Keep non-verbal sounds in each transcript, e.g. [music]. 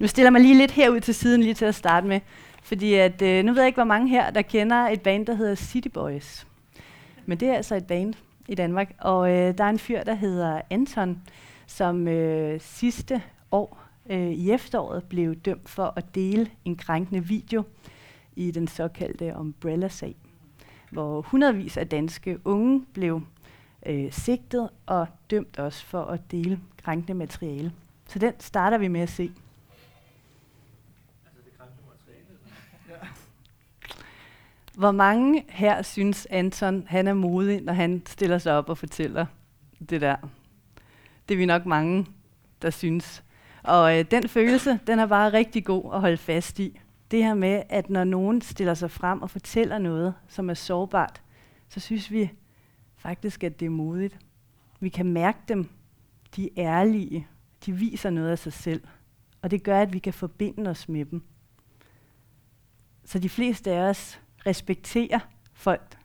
Nu stiller mig lige lidt herud til siden lige til at starte med, fordi at, øh, nu ved jeg ikke, hvor mange her, der kender et band, der hedder City Boys. Men det er altså et band i Danmark, og øh, der er en fyr, der hedder Anton, som øh, sidste år øh, i efteråret blev dømt for at dele en krænkende video i den såkaldte Umbrella-sag, hvor hundredvis af danske unge blev øh, sigtet og dømt også for at dele krænkende materiale. Så den starter vi med at se. Hvor mange her synes Anton, han er modig, når han stiller sig op og fortæller det der? Det er vi nok mange, der synes. Og øh, den følelse, den er bare rigtig god at holde fast i. Det her med, at når nogen stiller sig frem og fortæller noget, som er sårbart, så synes vi faktisk, at det er modigt. Vi kan mærke dem. De er ærlige. De viser noget af sig selv. Og det gør, at vi kan forbinde os med dem. Så de fleste af os respekterer folk,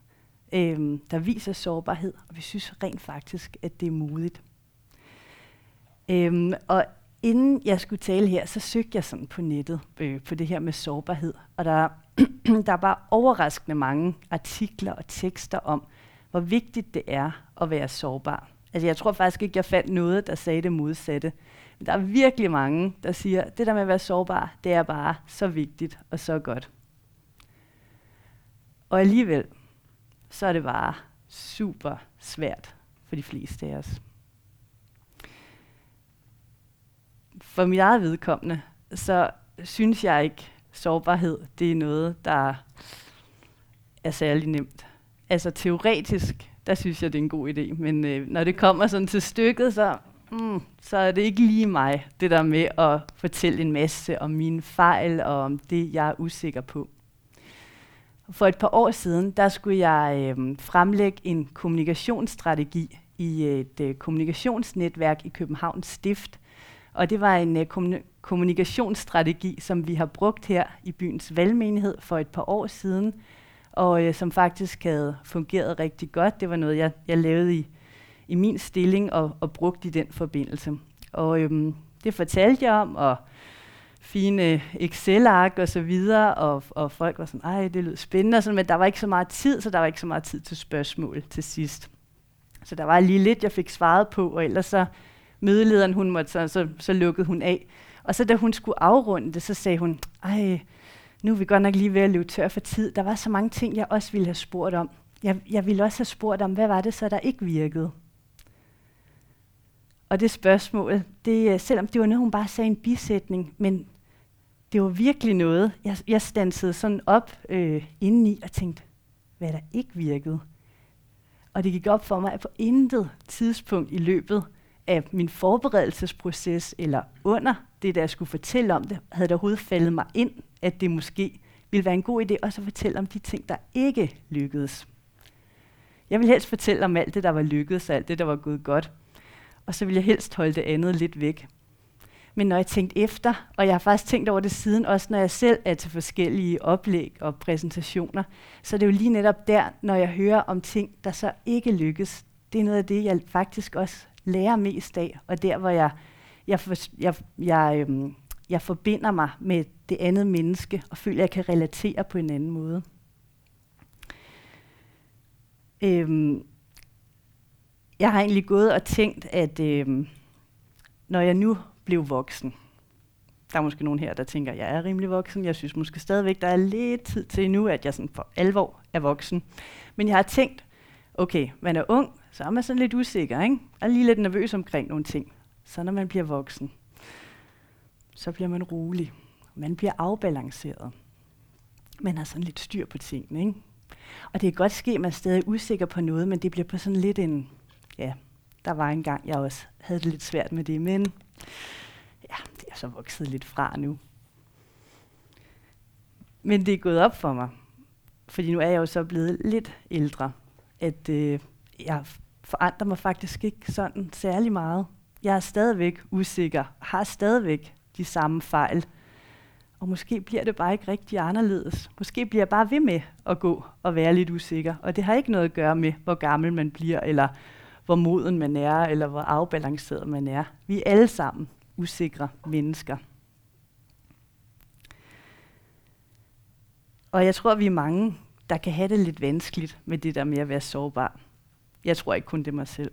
øh, der viser sårbarhed, og vi synes rent faktisk, at det er modigt. Øh, og inden jeg skulle tale her, så søgte jeg sådan på nettet øh, på det her med sårbarhed, og der, [clears throat] der er bare overraskende mange artikler og tekster om, hvor vigtigt det er at være sårbar. Altså jeg tror faktisk ikke, jeg fandt noget, der sagde det modsatte. Men der er virkelig mange, der siger, at det der med at være sårbar, det er bare så vigtigt og så godt. Og alligevel, så er det bare super svært for de fleste af os. For mit eget vedkommende, så synes jeg ikke, sårbarhed det er noget, der er særlig nemt. Altså teoretisk, der synes jeg, det er en god idé, men øh, når det kommer sådan til stykket, så, mm, så er det ikke lige mig, det der med at fortælle en masse om mine fejl og om det, jeg er usikker på. For et par år siden, der skulle jeg øh, fremlægge en kommunikationsstrategi i et øh, kommunikationsnetværk i Københavns Stift. Og det var en øh, kommunikationsstrategi, som vi har brugt her i byens valgmenighed for et par år siden, og øh, som faktisk havde fungeret rigtig godt. Det var noget, jeg, jeg lavede i, i min stilling og, og brugte i den forbindelse. Og øh, det fortalte jeg om, og fine Excel-ark og så videre, og, og folk var sådan, ej, det lød spændende, og sådan, men der var ikke så meget tid, så der var ikke så meget tid til spørgsmål til sidst. Så der var lige lidt, jeg fik svaret på, og ellers så mødelederen, hun måtte, så, så, så lukkede hun af. Og så da hun skulle afrunde det, så sagde hun, ej, nu er vi godt nok lige ved at løbe tør for tid. Der var så mange ting, jeg også ville have spurgt om. Jeg, jeg ville også have spurgt om, hvad var det så, der ikke virkede? Og det spørgsmål, det, øh, selvom det var noget, hun bare sagde en bisætning, men det var virkelig noget, jeg, jeg stansede sådan op øh, indeni og tænkte, hvad der ikke virkede. Og det gik op for mig, at på intet tidspunkt i løbet af min forberedelsesproces, eller under det, der jeg skulle fortælle om det, havde der overhovedet faldet mig ind, at det måske ville være en god idé også at fortælle om de ting, der ikke lykkedes. Jeg vil helst fortælle om alt det, der var lykkedes, og alt det, der var gået godt. Og så vil jeg helst holde det andet lidt væk. Men når jeg tænkte efter, og jeg har faktisk tænkt over det siden, også når jeg selv er til forskellige oplæg og præsentationer, så er det jo lige netop der, når jeg hører om ting, der så ikke lykkes. Det er noget af det, jeg faktisk også lærer mest af, og der, hvor jeg, jeg, for, jeg, jeg, øhm, jeg forbinder mig med det andet menneske, og føler, at jeg kan relatere på en anden måde. Øhm, jeg har egentlig gået og tænkt, at øhm, når jeg nu blev voksen. Der er måske nogen her, der tænker, at jeg er rimelig voksen. Jeg synes måske stadigvæk, der er lidt tid til nu, at jeg sådan for alvor er voksen. Men jeg har tænkt, okay, man er ung, så er man sådan lidt usikker, ikke? og lige lidt nervøs omkring nogle ting. Så når man bliver voksen, så bliver man rolig. Man bliver afbalanceret. Man har sådan lidt styr på tingene. Ikke? Og det kan godt ske, at man er stadig usikker på noget, men det bliver på sådan lidt en, ja, der var en gang, jeg også havde det lidt svært med det, men ja, det er så vokset lidt fra nu. Men det er gået op for mig, fordi nu er jeg jo så blevet lidt ældre, at øh, jeg forandrer mig faktisk ikke sådan særlig meget. Jeg er stadigvæk usikker, har stadigvæk de samme fejl, og måske bliver det bare ikke rigtig anderledes. Måske bliver jeg bare ved med at gå og være lidt usikker, og det har ikke noget at gøre med, hvor gammel man bliver, eller hvor moden man er, eller hvor afbalanceret man er. Vi er alle sammen usikre mennesker. Og jeg tror, vi er mange, der kan have det lidt vanskeligt med det der med at være sårbar. Jeg tror ikke kun det mig selv.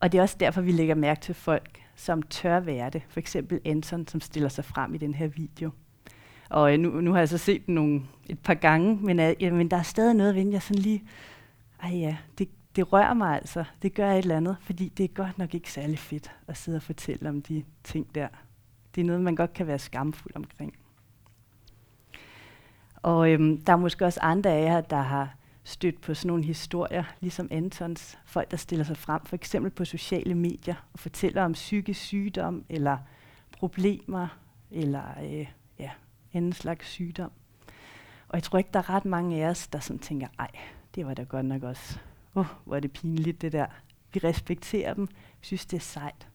Og det er også derfor, vi lægger mærke til folk, som tør være det. For eksempel Anton, som stiller sig frem i den her video. Og øh, nu, nu har jeg så set den nogle, et par gange, men, øh, men der er stadig noget ved jeg sådan lige, ej ja, det, det rører mig altså. Det gør et eller andet, fordi det er godt nok ikke særlig fedt at sidde og fortælle om de ting der. Det er noget, man godt kan være skamfuld omkring. Og øhm, der er måske også andre af jer, der har stødt på sådan nogle historier, ligesom Antons. Folk, der stiller sig frem, for eksempel på sociale medier, og fortæller om psykisk sygdom, eller problemer, eller øh, ja, anden slags sygdom. Og jeg tror ikke, der er ret mange af os, der sådan tænker, ej, det var da godt nok også, oh, hvor er det pinligt det der. Vi respekterer dem, vi synes, det er sejt.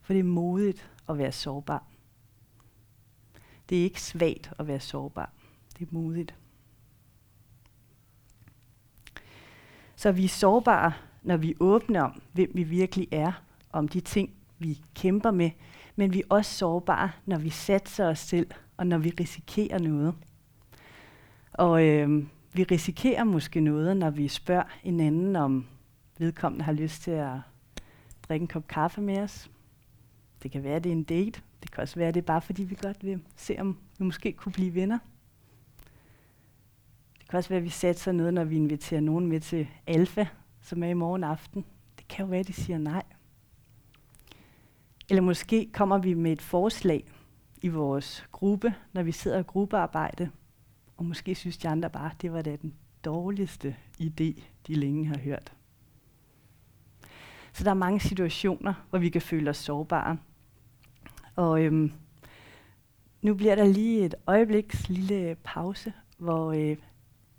For det er modigt at være sårbar. Det er ikke svagt at være sårbar. Det er modigt. Så vi er sårbare, når vi åbner om, hvem vi virkelig er, om de ting, vi kæmper med, men vi er også sårbare, når vi satser os selv, og når vi risikerer noget. Og øh, vi risikerer måske noget, når vi spørger en anden, om vedkommende har lyst til at drikke en kop kaffe med os. Det kan være, at det er en date. Det kan også være, at det er bare fordi, vi godt vil se, om vi måske kunne blive venner. Det kan også være, at vi satser noget, når vi inviterer nogen med til Alfa, som er i morgen aften. Det kan jo være, at de siger nej. Eller måske kommer vi med et forslag i vores gruppe, når vi sidder i gruppearbejde, og måske synes de andre bare, at det var da den dårligste idé, de længe har hørt. Så der er mange situationer, hvor vi kan føle os sårbare. Og øhm, nu bliver der lige et øjebliks lille pause, hvor øh,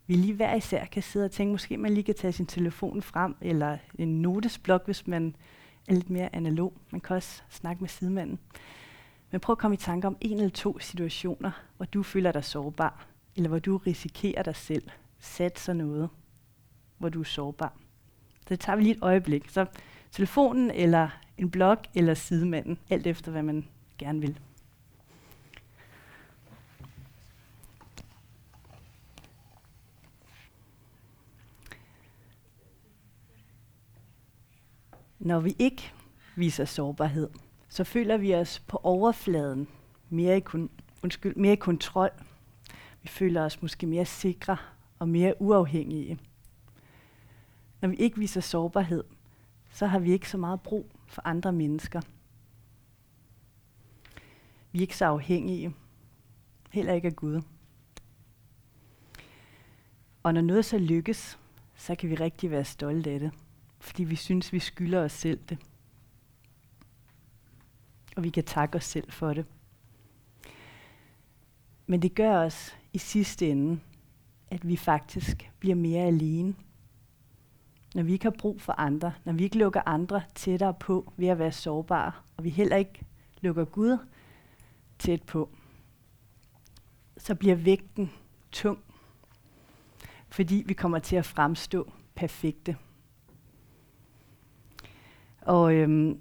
vi lige hver især kan sidde og tænke, måske man lige kan tage sin telefon frem, eller en notesblok, hvis man er lidt mere analog. Man kan også snakke med sidemanden. Men prøv at komme i tanke om en eller to situationer, hvor du føler dig sårbar, eller hvor du risikerer dig selv, satser noget, hvor du er sårbar. Så det tager vi lige et øjeblik. Så telefonen, eller en blog, eller sidemanden, alt efter hvad man gerne vil. Når vi ikke viser sårbarhed, så føler vi os på overfladen mere i, kun, undskyld, mere i kontrol. Vi føler os måske mere sikre og mere uafhængige. Når vi ikke viser sårbarhed, så har vi ikke så meget brug for andre mennesker. Vi er ikke så afhængige. Heller ikke af Gud. Og når noget så lykkes, så kan vi rigtig være stolte af det. Fordi vi synes, vi skylder os selv det og vi kan takke os selv for det. Men det gør os i sidste ende, at vi faktisk bliver mere alene. Når vi ikke har brug for andre, når vi ikke lukker andre tættere på ved at være sårbare, og vi heller ikke lukker Gud tæt på, så bliver vægten tung, fordi vi kommer til at fremstå perfekte. Og øhm,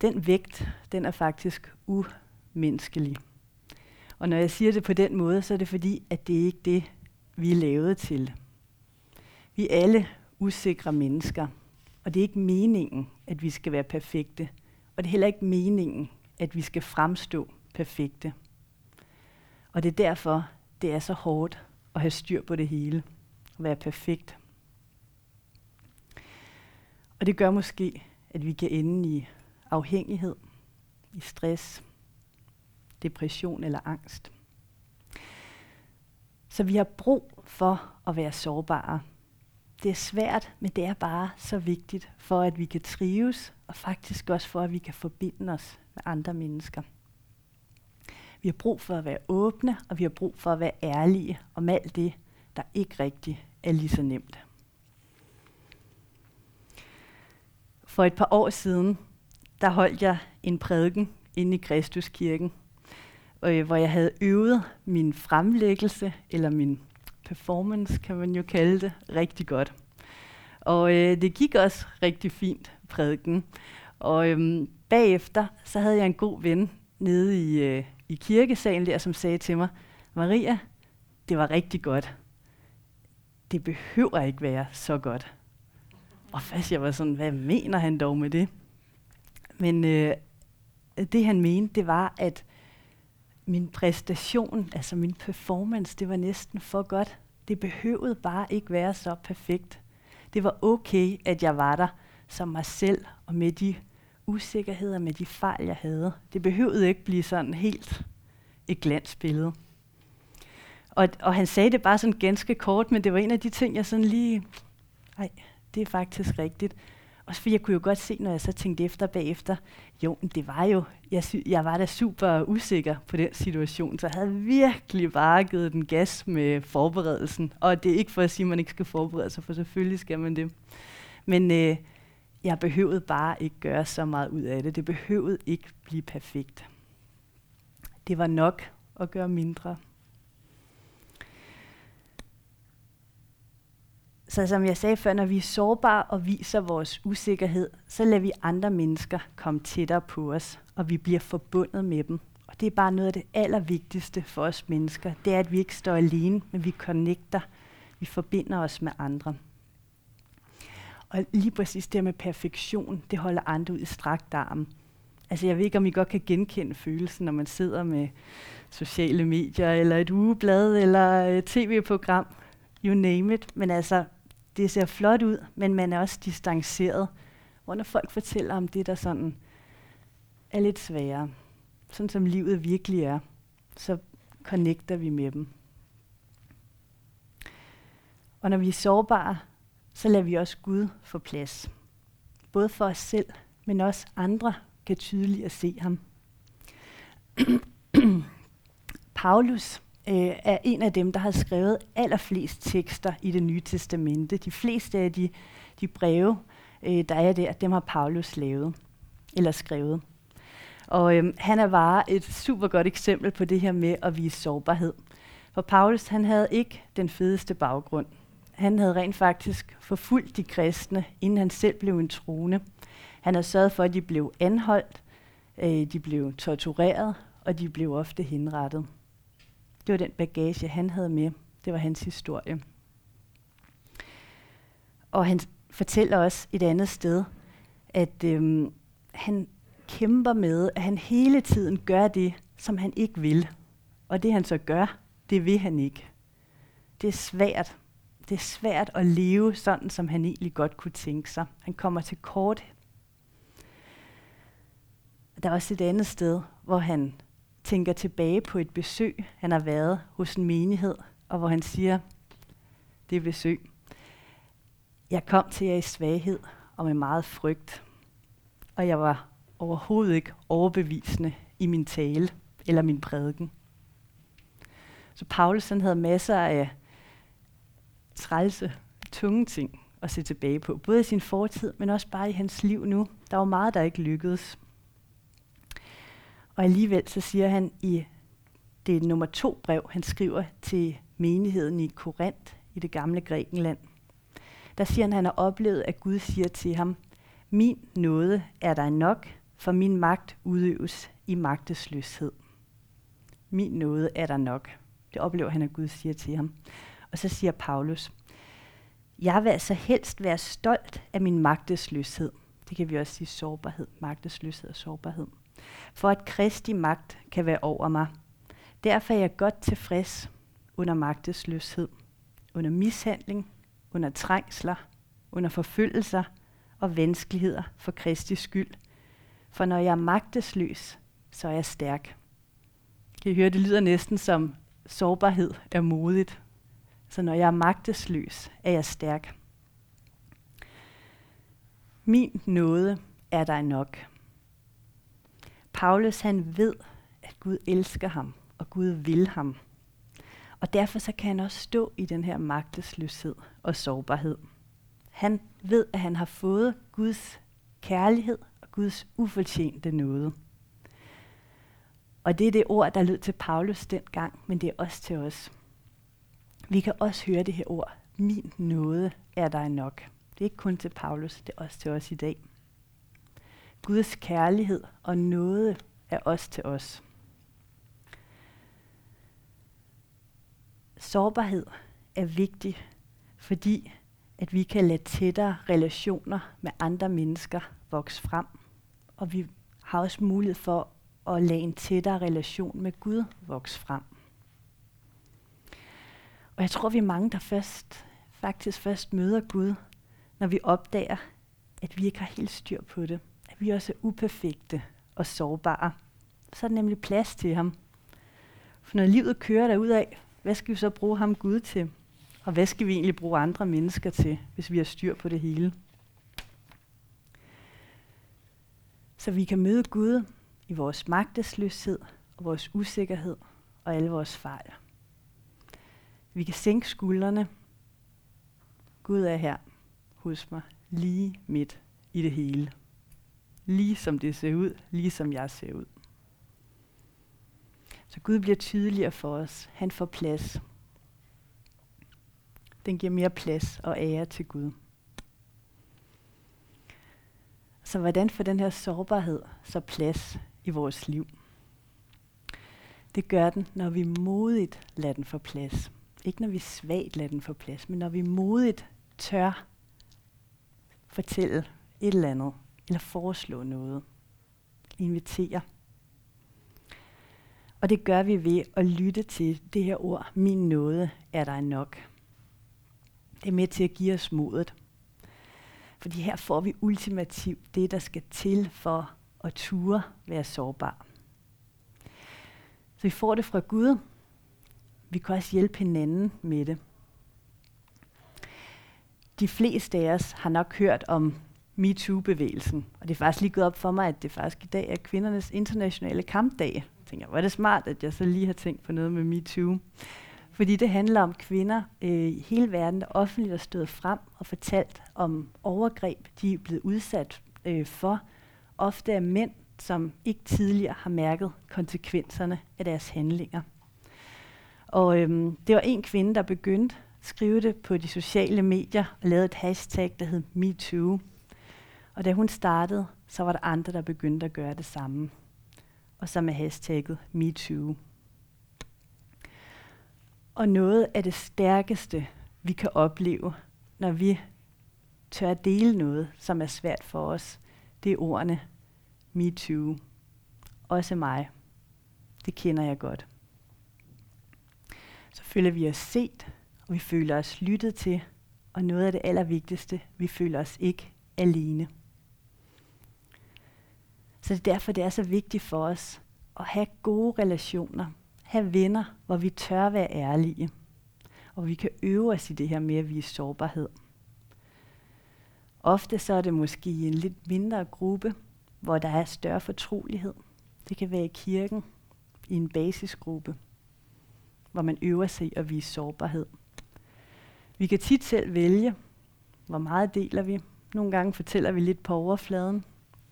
den vægt, den er faktisk umenneskelig. Og når jeg siger det på den måde, så er det fordi, at det ikke er det, vi er lavet til. Vi er alle usikre mennesker, og det er ikke meningen, at vi skal være perfekte. Og det er heller ikke meningen, at vi skal fremstå perfekte. Og det er derfor, det er så hårdt at have styr på det hele. At være perfekt. Og det gør måske, at vi kan ende i afhængighed, i stress, depression eller angst. Så vi har brug for at være sårbare. Det er svært, men det er bare så vigtigt for, at vi kan trives, og faktisk også for, at vi kan forbinde os med andre mennesker. Vi har brug for at være åbne, og vi har brug for at være ærlige om alt det, der ikke rigtig er lige så nemt. For et par år siden, der holdt jeg en prædiken inde i Kristuskirken, øh, hvor jeg havde øvet min fremlæggelse, eller min performance, kan man jo kalde det, rigtig godt. Og øh, det gik også rigtig fint, prædiken. Og øh, bagefter, så havde jeg en god ven nede i, øh, i kirkesalen der, som sagde til mig, Maria, det var rigtig godt. Det behøver ikke være så godt. Og fast jeg var sådan, hvad mener han dog med det? Men øh, det han mente, det var, at min præstation, altså min performance, det var næsten for godt. Det behøvede bare ikke være så perfekt. Det var okay, at jeg var der som mig selv, og med de usikkerheder, med de fejl, jeg havde. Det behøvede ikke blive sådan helt et glansbillede. Og, og han sagde det bare sådan ganske kort, men det var en af de ting, jeg sådan lige... Nej, det er faktisk rigtigt. Også for jeg kunne jo godt se, når jeg så tænkte efter bagefter, jo, men det var jo, jeg, sy- jeg var da super usikker på den situation, så jeg havde virkelig bare givet den gas med forberedelsen. Og det er ikke for at sige, at man ikke skal forberede sig, for selvfølgelig skal man det. Men øh, jeg behøvede bare ikke gøre så meget ud af det. Det behøvede ikke blive perfekt. Det var nok at gøre mindre. Så som jeg sagde før, når vi er sårbare og viser vores usikkerhed, så lader vi andre mennesker komme tættere på os, og vi bliver forbundet med dem. Og det er bare noget af det allervigtigste for os mennesker. Det er, at vi ikke står alene, men vi connecter. Vi forbinder os med andre. Og lige præcis det med perfektion, det holder andre ud i strakt arm. Altså jeg ved ikke, om I godt kan genkende følelsen, når man sidder med sociale medier, eller et ugeblad, eller et tv-program, you name it. Men altså, det ser flot ud, men man er også distanceret. Hvor når folk fortæller om det, der sådan er lidt sværere, sådan som livet virkelig er, så connecter vi med dem. Og når vi er sårbare, så lader vi også Gud få plads. Både for os selv, men også andre kan tydeligt se ham. [clears throat] Paulus øh, er en af dem, der har skrevet allerflest tekster i det nye testamente. De fleste af de, de breve, øh, der er der, dem har Paulus lavet eller skrevet. Og øh, han er bare et super godt eksempel på det her med at vise sårbarhed. For Paulus, han havde ikke den fedeste baggrund. Han havde rent faktisk forfulgt de kristne, inden han selv blev en troende. Han havde sørget for, at de blev anholdt, øh, de blev tortureret, og de blev ofte henrettet. Det var den bagage, han havde med. Det var hans historie. Og han fortæller også et andet sted, at øhm, han kæmper med, at han hele tiden gør det, som han ikke vil. Og det han så gør, det vil han ikke. Det er svært. Det er svært at leve sådan, som han egentlig godt kunne tænke sig. Han kommer til kort. Der er også et andet sted, hvor han tænker tilbage på et besøg, han har været hos en menighed, og hvor han siger, det er besøg. Jeg kom til jer i svaghed og med meget frygt, og jeg var overhovedet ikke overbevisende i min tale eller min prædiken. Så Paulus han havde masser af trælse, tunge ting at se tilbage på, både i sin fortid, men også bare i hans liv nu. Der var meget, der ikke lykkedes. Og alligevel så siger han i det nummer to brev, han skriver til menigheden i Korinth i det gamle Grækenland. Der siger han, at han har oplevet, at Gud siger til ham, min nåde er dig nok, for min magt udøves i magtesløshed. Min nåde er der nok. Det oplever han, at Gud siger til ham. Og så siger Paulus, jeg vil altså helst være stolt af min magtesløshed. Det kan vi også sige sårbarhed, magtesløshed og sårbarhed for at Kristi magt kan være over mig. Derfor er jeg godt tilfreds under magtesløshed, under mishandling, under trængsler, under forfølgelser og vanskeligheder for Kristi skyld. For når jeg er magtesløs, så er jeg stærk. Kan I høre, det lyder næsten som sårbarhed er modigt. Så når jeg er magtesløs, er jeg stærk. Min nåde er dig nok. Paulus han ved, at Gud elsker ham, og Gud vil ham. Og derfor så kan han også stå i den her magtesløshed og sårbarhed. Han ved, at han har fået Guds kærlighed og Guds ufortjente nåde. Og det er det ord, der lød til Paulus dengang, men det er også til os. Vi kan også høre det her ord. Min nåde er dig nok. Det er ikke kun til Paulus, det er også til os i dag. Guds kærlighed og nåde er os til os. Sårbarhed er vigtig, fordi at vi kan lade tættere relationer med andre mennesker vokse frem. Og vi har også mulighed for at lade en tættere relation med Gud vokse frem. Og jeg tror, vi er mange, der først, faktisk først møder Gud, når vi opdager, at vi ikke har helt styr på det. Vi også er uperfekte og sårbare. Så er der nemlig plads til ham. For når livet kører af, hvad skal vi så bruge ham Gud til? Og hvad skal vi egentlig bruge andre mennesker til, hvis vi har styr på det hele? Så vi kan møde Gud i vores magtesløshed og vores usikkerhed og alle vores fejl. Vi kan sænke skuldrene. Gud er her hos mig, lige midt i det hele. Lige som det ser ud, lige som jeg ser ud. Så Gud bliver tydeligere for os. Han får plads. Den giver mere plads og ære til Gud. Så hvordan får den her sårbarhed så plads i vores liv? Det gør den, når vi modigt lader den få plads. Ikke når vi svagt lader den få plads, men når vi modigt tør fortælle et eller andet, eller foreslå noget. Invitere. Og det gør vi ved at lytte til det her ord, min nåde er dig nok. Det er med til at give os modet. Fordi her får vi ultimativt det, der skal til for at ture være sårbar. Så vi får det fra Gud. Vi kan også hjælpe hinanden med det. De fleste af os har nok hørt om MeToo-bevægelsen. Og det er faktisk lige gået op for mig, at det faktisk i dag er kvindernes internationale kampdag. Jeg tænker, hvor er det smart, at jeg så lige har tænkt på noget med MeToo. Fordi det handler om kvinder øh, i hele verden, der offentligt har stået frem og fortalt om overgreb, de er blevet udsat øh, for. Ofte af mænd, som ikke tidligere har mærket konsekvenserne af deres handlinger. Og øhm, det var en kvinde, der begyndte at skrive det på de sociale medier og lavede et hashtag, der hed MeToo. Og da hun startede, så var der andre, der begyndte at gøre det samme. Og så med hashtagget MeToo. Og noget af det stærkeste, vi kan opleve, når vi tør at dele noget, som er svært for os, det er ordene MeToo. Også mig. Det kender jeg godt. Så føler vi os set, og vi føler os lyttet til, og noget af det allervigtigste, vi føler os ikke alene. Så det er derfor, det er så vigtigt for os at have gode relationer, have venner, hvor vi tør være ærlige, og vi kan øve os i det her med at vise sårbarhed. Ofte så er det måske en lidt mindre gruppe, hvor der er større fortrolighed. Det kan være i kirken, i en basisgruppe, hvor man øver sig i at vise sårbarhed. Vi kan tit selv vælge, hvor meget deler vi. Nogle gange fortæller vi lidt på overfladen.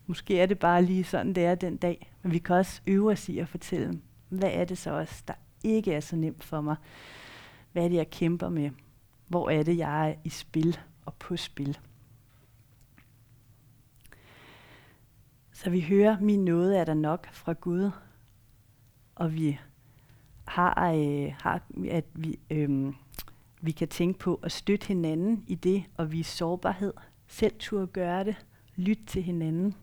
Måske er det bare lige sådan, det er den dag. Men vi kan også øve os i at fortælle, hvad er det så også, der ikke er så nemt for mig? Hvad er det, jeg kæmper med? Hvor er det, jeg er i spil og på spil? Så vi hører, min nåde er der nok fra Gud, og vi har, øh, har at vi, øh, vi kan tænke på at støtte hinanden i det og vise sårbarhed. Selv turde gøre det. lytte til hinanden.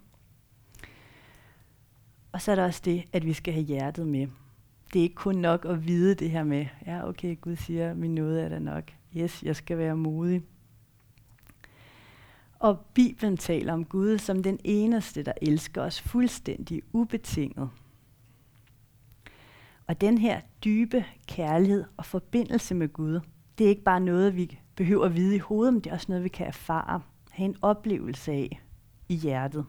Og så er der også det, at vi skal have hjertet med. Det er ikke kun nok at vide det her med, ja okay, Gud siger, min nåde er der nok. Yes, jeg skal være modig. Og Bibelen taler om Gud som den eneste, der elsker os fuldstændig ubetinget. Og den her dybe kærlighed og forbindelse med Gud, det er ikke bare noget, vi behøver at vide i hovedet, men det er også noget, vi kan erfare, have en oplevelse af i hjertet.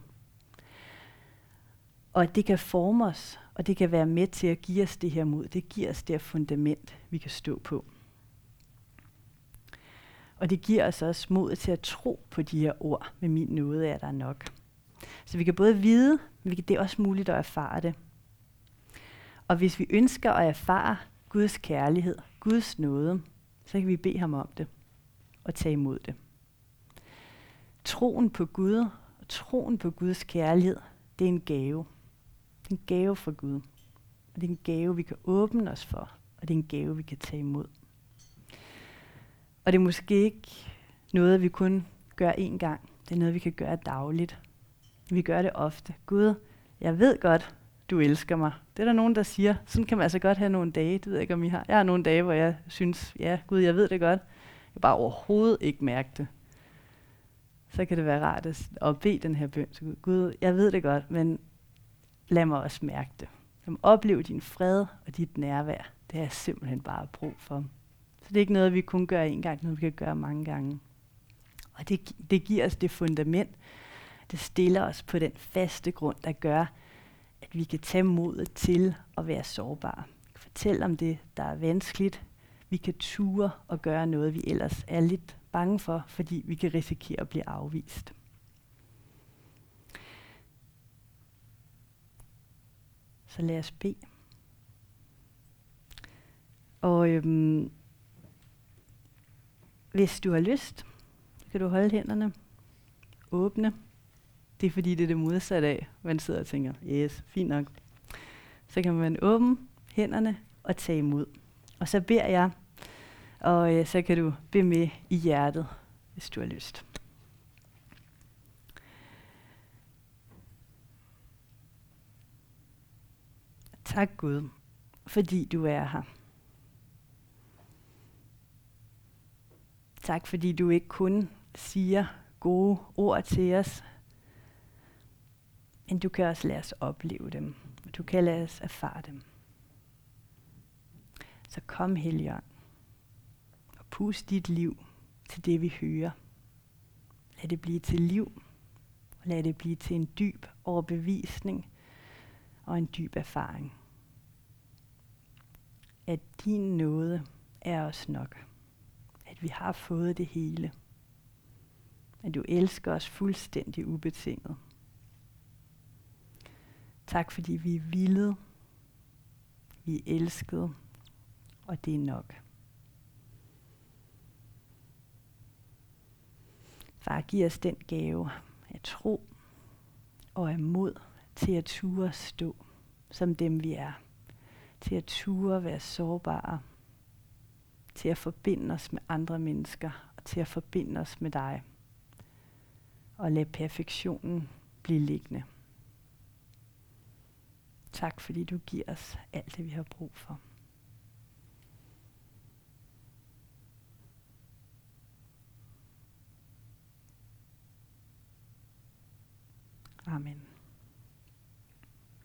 Og at det kan forme os, og det kan være med til at give os det her mod. Det giver os det her fundament, vi kan stå på. Og det giver os også mod til at tro på de her ord. Med min nåde er der nok. Så vi kan både vide, men det er også muligt at erfare det. Og hvis vi ønsker at erfare Guds kærlighed, Guds nåde, så kan vi bede ham om det og tage imod det. Troen på Gud og troen på Guds kærlighed, det er en gave. Det er en gave fra Gud. Og det er en gave, vi kan åbne os for, og det er en gave, vi kan tage imod. Og det er måske ikke noget, vi kun gør én gang. Det er noget, vi kan gøre dagligt. Vi gør det ofte. Gud, jeg ved godt, du elsker mig. Det er der nogen, der siger. Sådan kan man altså godt have nogle dage. Det ved jeg ikke, om I har. Jeg har nogle dage, hvor jeg synes, ja, Gud, jeg ved det godt. Jeg kan bare overhovedet ikke mærke det. Så kan det være rart at, at bede den her bøn til Gud. Gud, jeg ved det godt, men lad mig også mærke det. Lad mig opleve din fred og dit nærvær. Det har jeg simpelthen bare brug for. Så det er ikke noget, vi kun gør en gang, noget vi kan gøre mange gange. Og det, det giver os det fundament, det stiller os på den faste grund, der gør, at vi kan tage modet til at være sårbare. Fortælle om det, der er vanskeligt. Vi kan ture og gøre noget, vi ellers er lidt bange for, fordi vi kan risikere at blive afvist. Så lad os bede. Og øhm, hvis du har lyst, så kan du holde hænderne åbne. Det er fordi, det er det modsatte af, man sidder og tænker, yes, fint nok. Så kan man åbne hænderne og tage imod. Og så beder jeg, og øh, så kan du bede med i hjertet, hvis du har lyst. Tak Gud, fordi du er her. Tak fordi du ikke kun siger gode ord til os, men du kan også lade os opleve dem. Du kan lade os erfare dem. Så kom Helligånd og pust dit liv til det, vi hører. Lad det blive til liv. Og lad det blive til en dyb overbevisning og en dyb erfaring. At din nåde er os nok. At vi har fået det hele. At du elsker os fuldstændig ubetinget. Tak fordi vi er vilde, vi er elskede, og det er nok. Far, giv os den gave af tro og af mod til at ture stå som dem vi er. Til at ture være sårbare. Til at forbinde os med andre mennesker og til at forbinde os med dig. Og lade perfektionen blive liggende. Tak fordi du giver os alt det, vi har brug for. Amen.